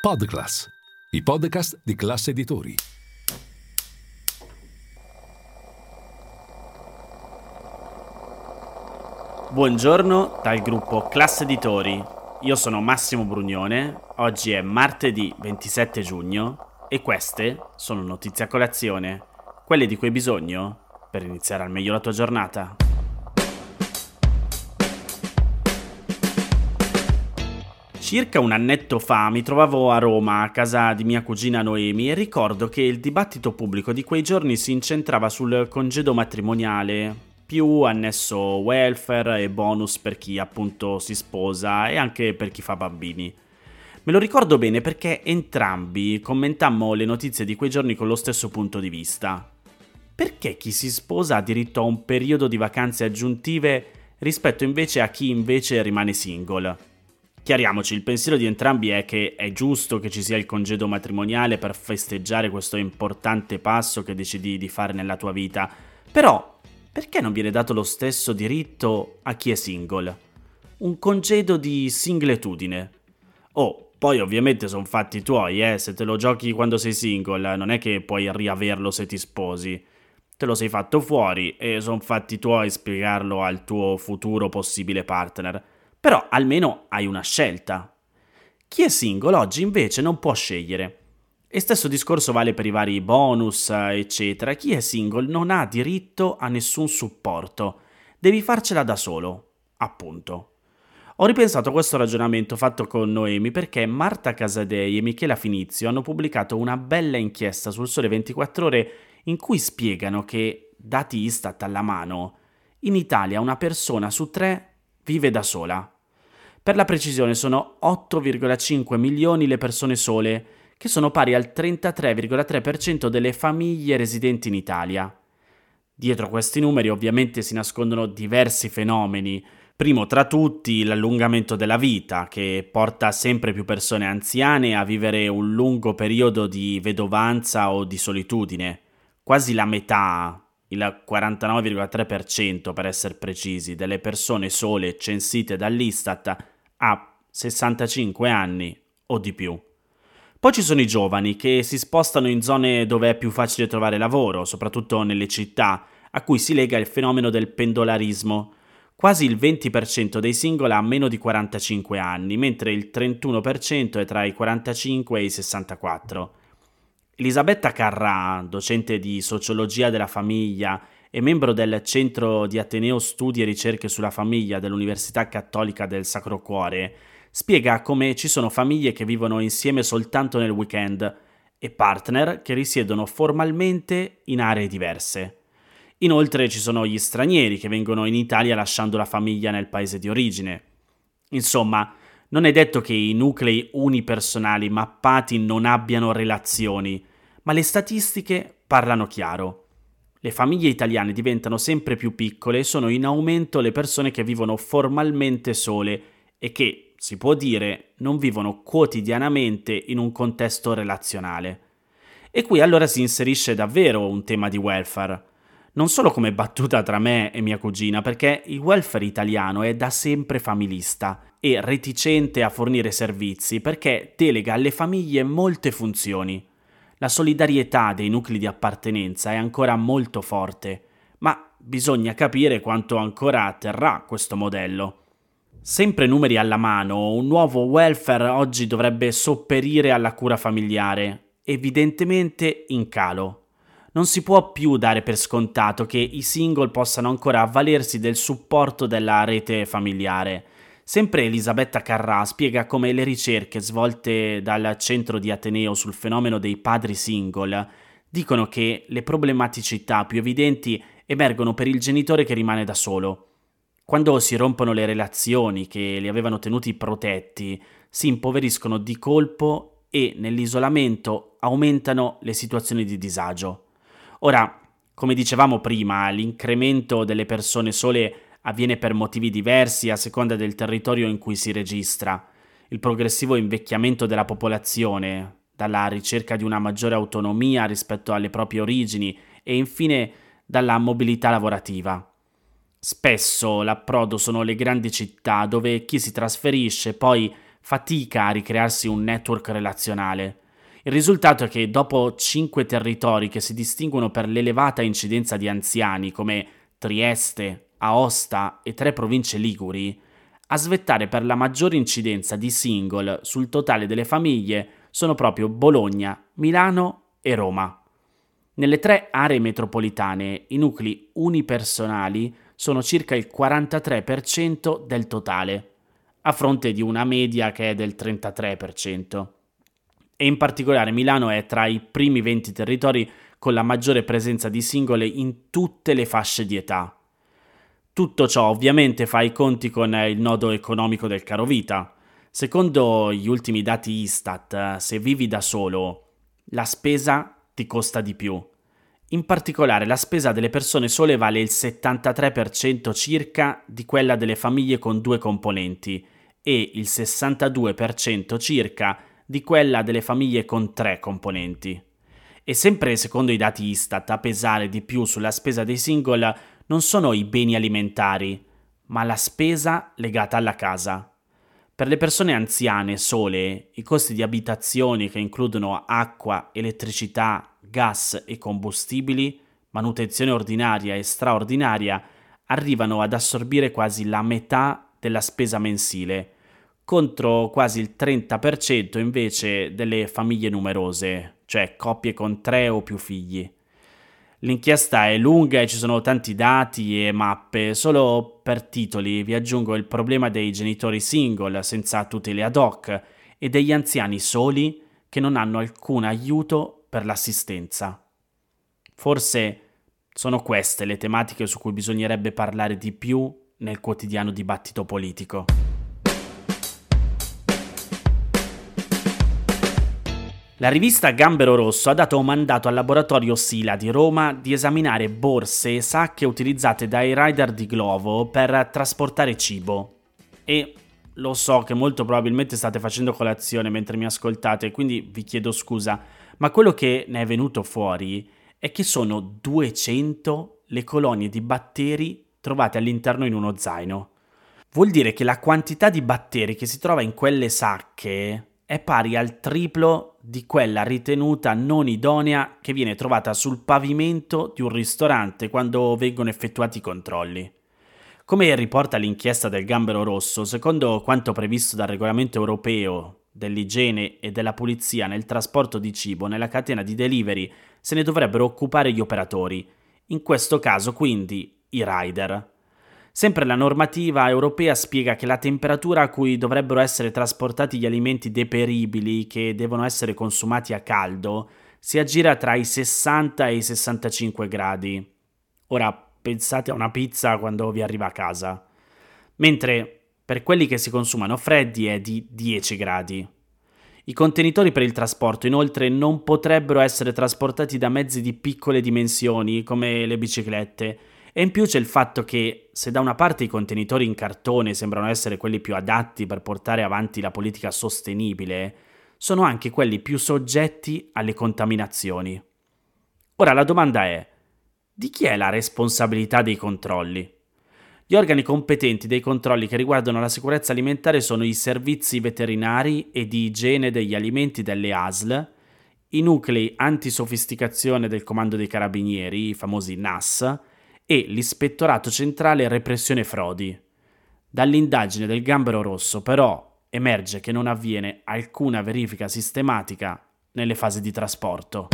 Podclass, i podcast di classe editori. Buongiorno dal gruppo Classe Editori. Io sono Massimo Brugnone, oggi è martedì 27 giugno e queste sono notizie a colazione, quelle di cui hai bisogno per iniziare al meglio la tua giornata. Circa un annetto fa mi trovavo a Roma, a casa di mia cugina Noemi, e ricordo che il dibattito pubblico di quei giorni si incentrava sul congedo matrimoniale, più annesso welfare e bonus per chi appunto si sposa e anche per chi fa bambini. Me lo ricordo bene perché entrambi commentammo le notizie di quei giorni con lo stesso punto di vista. Perché chi si sposa ha diritto a un periodo di vacanze aggiuntive rispetto invece a chi invece rimane single? Chiariamoci, il pensiero di entrambi è che è giusto che ci sia il congedo matrimoniale per festeggiare questo importante passo che decidi di fare nella tua vita, però perché non viene dato lo stesso diritto a chi è single? Un congedo di singletudine. Oh, poi ovviamente sono fatti tuoi, eh, se te lo giochi quando sei single, non è che puoi riaverlo se ti sposi. Te lo sei fatto fuori e sono fatti tuoi spiegarlo al tuo futuro possibile partner. Però almeno hai una scelta. Chi è single oggi invece non può scegliere. E stesso discorso vale per i vari bonus, eccetera. Chi è single non ha diritto a nessun supporto. Devi farcela da solo, appunto. Ho ripensato a questo ragionamento fatto con Noemi perché Marta Casadei e Michela Finizio hanno pubblicato una bella inchiesta sul Sole 24 Ore in cui spiegano che, dati Istat alla mano, in Italia una persona su tre vive da sola. Per la precisione sono 8,5 milioni le persone sole, che sono pari al 33,3% delle famiglie residenti in Italia. Dietro questi numeri ovviamente si nascondono diversi fenomeni. Primo tra tutti l'allungamento della vita, che porta sempre più persone anziane a vivere un lungo periodo di vedovanza o di solitudine. Quasi la metà, il 49,3% per essere precisi, delle persone sole censite dall'Istat ha 65 anni o di più. Poi ci sono i giovani che si spostano in zone dove è più facile trovare lavoro, soprattutto nelle città, a cui si lega il fenomeno del pendolarismo. Quasi il 20% dei single ha meno di 45 anni, mentre il 31% è tra i 45 e i 64. Elisabetta Carrà, docente di sociologia della famiglia e membro del Centro di Ateneo Studi e Ricerche sulla Famiglia dell'Università Cattolica del Sacro Cuore, spiega come ci sono famiglie che vivono insieme soltanto nel weekend e partner che risiedono formalmente in aree diverse. Inoltre ci sono gli stranieri che vengono in Italia lasciando la famiglia nel paese di origine. Insomma, non è detto che i nuclei unipersonali mappati non abbiano relazioni, ma le statistiche parlano chiaro. Le famiglie italiane diventano sempre più piccole e sono in aumento le persone che vivono formalmente sole e che, si può dire, non vivono quotidianamente in un contesto relazionale. E qui allora si inserisce davvero un tema di welfare. Non solo come battuta tra me e mia cugina, perché il welfare italiano è da sempre familista e reticente a fornire servizi perché delega alle famiglie molte funzioni. La solidarietà dei nuclei di appartenenza è ancora molto forte, ma bisogna capire quanto ancora terrà questo modello. Sempre numeri alla mano, un nuovo welfare oggi dovrebbe sopperire alla cura familiare, evidentemente in calo. Non si può più dare per scontato che i single possano ancora avvalersi del supporto della rete familiare, Sempre Elisabetta Carrà spiega come le ricerche svolte dal centro di Ateneo sul fenomeno dei padri single dicono che le problematicità più evidenti emergono per il genitore che rimane da solo. Quando si rompono le relazioni che li avevano tenuti protetti, si impoveriscono di colpo e nell'isolamento aumentano le situazioni di disagio. Ora, come dicevamo prima, l'incremento delle persone sole avviene per motivi diversi a seconda del territorio in cui si registra. Il progressivo invecchiamento della popolazione, dalla ricerca di una maggiore autonomia rispetto alle proprie origini e infine dalla mobilità lavorativa. Spesso l'approdo sono le grandi città dove chi si trasferisce poi fatica a ricrearsi un network relazionale. Il risultato è che dopo cinque territori che si distinguono per l'elevata incidenza di anziani come Trieste, Aosta e tre province liguri, a svettare per la maggiore incidenza di single sul totale delle famiglie sono proprio Bologna, Milano e Roma. Nelle tre aree metropolitane i nuclei unipersonali sono circa il 43% del totale, a fronte di una media che è del 33%. E in particolare Milano è tra i primi 20 territori con la maggiore presenza di singole in tutte le fasce di età. Tutto ciò ovviamente fa i conti con il nodo economico del caro vita. Secondo gli ultimi dati Istat, se vivi da solo, la spesa ti costa di più. In particolare la spesa delle persone sole vale il 73% circa di quella delle famiglie con due componenti e il 62% circa di quella delle famiglie con tre componenti. E sempre secondo i dati Istat a pesare di più sulla spesa dei single non sono i beni alimentari, ma la spesa legata alla casa. Per le persone anziane sole, i costi di abitazione che includono acqua, elettricità, gas e combustibili, manutenzione ordinaria e straordinaria, arrivano ad assorbire quasi la metà della spesa mensile, contro quasi il 30% invece delle famiglie numerose, cioè coppie con tre o più figli. L'inchiesta è lunga e ci sono tanti dati e mappe, solo per titoli vi aggiungo il problema dei genitori single senza tutele ad hoc e degli anziani soli che non hanno alcun aiuto per l'assistenza. Forse sono queste le tematiche su cui bisognerebbe parlare di più nel quotidiano dibattito politico. La rivista Gambero Rosso ha dato un mandato al laboratorio Sila di Roma di esaminare borse e sacche utilizzate dai rider di Glovo per trasportare cibo. E lo so che molto probabilmente state facendo colazione mentre mi ascoltate, quindi vi chiedo scusa, ma quello che ne è venuto fuori è che sono 200 le colonie di batteri trovate all'interno in uno zaino. Vuol dire che la quantità di batteri che si trova in quelle sacche è pari al triplo di quella ritenuta non idonea che viene trovata sul pavimento di un ristorante quando vengono effettuati i controlli. Come riporta l'inchiesta del Gambero Rosso, secondo quanto previsto dal regolamento europeo dell'igiene e della pulizia nel trasporto di cibo nella catena di delivery, se ne dovrebbero occupare gli operatori, in questo caso quindi i rider. Sempre la normativa europea spiega che la temperatura a cui dovrebbero essere trasportati gli alimenti deperibili che devono essere consumati a caldo si aggira tra i 60 e i 65 gradi. Ora pensate a una pizza quando vi arriva a casa. Mentre per quelli che si consumano freddi è di 10 gradi. I contenitori per il trasporto inoltre non potrebbero essere trasportati da mezzi di piccole dimensioni come le biciclette e in più c'è il fatto che se da una parte i contenitori in cartone sembrano essere quelli più adatti per portare avanti la politica sostenibile, sono anche quelli più soggetti alle contaminazioni. Ora la domanda è, di chi è la responsabilità dei controlli? Gli organi competenti dei controlli che riguardano la sicurezza alimentare sono i servizi veterinari e di igiene degli alimenti delle ASL, i nuclei antisofisticazione del Comando dei Carabinieri, i famosi NAS, e l'Ispettorato Centrale Repressione Frodi. Dall'indagine del Gambero Rosso però emerge che non avviene alcuna verifica sistematica nelle fasi di trasporto.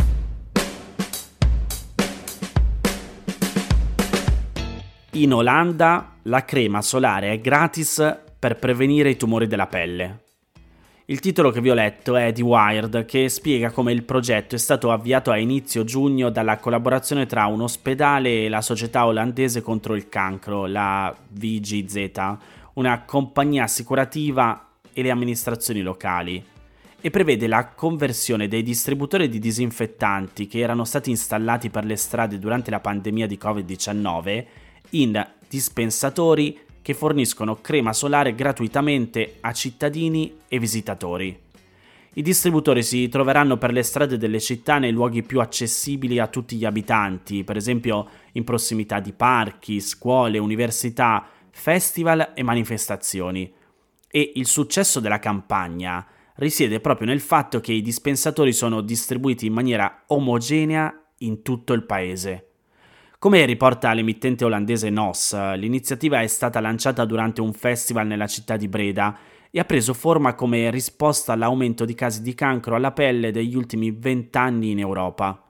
In Olanda la crema solare è gratis per prevenire i tumori della pelle. Il titolo che vi ho letto è di Wired che spiega come il progetto è stato avviato a inizio giugno dalla collaborazione tra un ospedale e la società olandese contro il cancro, la VGZ, una compagnia assicurativa e le amministrazioni locali e prevede la conversione dei distributori di disinfettanti che erano stati installati per le strade durante la pandemia di Covid-19 in dispensatori che forniscono crema solare gratuitamente a cittadini e visitatori. I distributori si troveranno per le strade delle città nei luoghi più accessibili a tutti gli abitanti, per esempio in prossimità di parchi, scuole, università, festival e manifestazioni. E il successo della campagna risiede proprio nel fatto che i dispensatori sono distribuiti in maniera omogenea in tutto il paese. Come riporta l'emittente olandese NOS, l'iniziativa è stata lanciata durante un festival nella città di Breda e ha preso forma come risposta all'aumento di casi di cancro alla pelle degli ultimi vent'anni in Europa.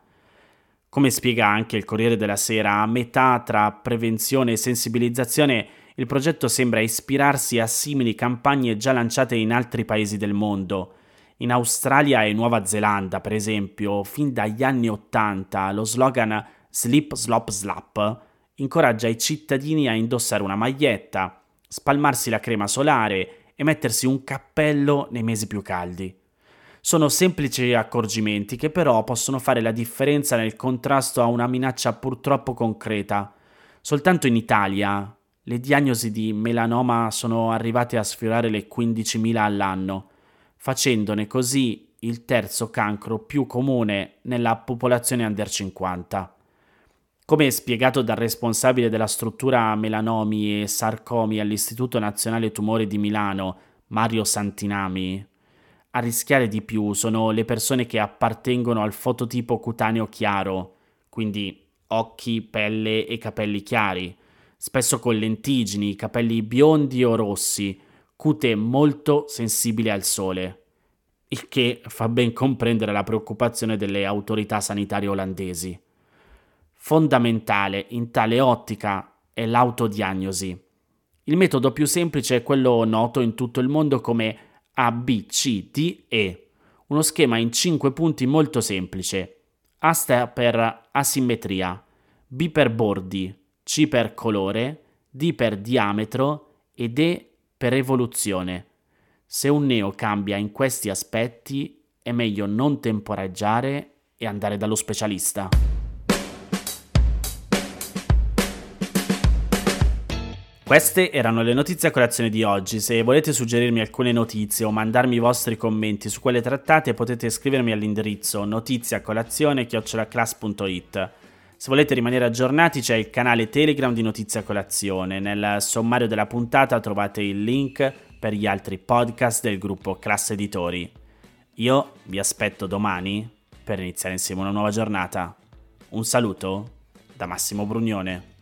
Come spiega anche il Corriere della Sera, a metà tra prevenzione e sensibilizzazione, il progetto sembra ispirarsi a simili campagne già lanciate in altri paesi del mondo. In Australia e Nuova Zelanda, per esempio, fin dagli anni Ottanta, lo slogan Slip Slop Slap incoraggia i cittadini a indossare una maglietta, spalmarsi la crema solare e mettersi un cappello nei mesi più caldi. Sono semplici accorgimenti che però possono fare la differenza nel contrasto a una minaccia purtroppo concreta. Soltanto in Italia le diagnosi di melanoma sono arrivate a sfiorare le 15.000 all'anno, facendone così il terzo cancro più comune nella popolazione under 50. Come spiegato dal responsabile della struttura melanomi e sarcomi all'Istituto Nazionale Tumori di Milano, Mario Santinami, a rischiare di più sono le persone che appartengono al fototipo cutaneo chiaro, quindi occhi, pelle e capelli chiari, spesso con lentigini, capelli biondi o rossi, cute molto sensibili al sole, il che fa ben comprendere la preoccupazione delle autorità sanitarie olandesi. Fondamentale in tale ottica è l'autodiagnosi. Il metodo più semplice è quello noto in tutto il mondo come ABCDE, uno schema in 5 punti molto semplice. A per asimmetria, B per bordi, C per colore, D per diametro e E per evoluzione. Se un neo cambia in questi aspetti è meglio non temporeggiare e andare dallo specialista. Queste erano le notizie a colazione di oggi. Se volete suggerirmi alcune notizie o mandarmi i vostri commenti su quelle trattate, potete scrivermi all'indirizzo notiziacolazione.it. Se volete rimanere aggiornati c'è il canale Telegram di Notizia Colazione. Nel sommario della puntata trovate il link per gli altri podcast del gruppo Classe Editori. Io vi aspetto domani per iniziare insieme una nuova giornata. Un saluto da Massimo Brugnone.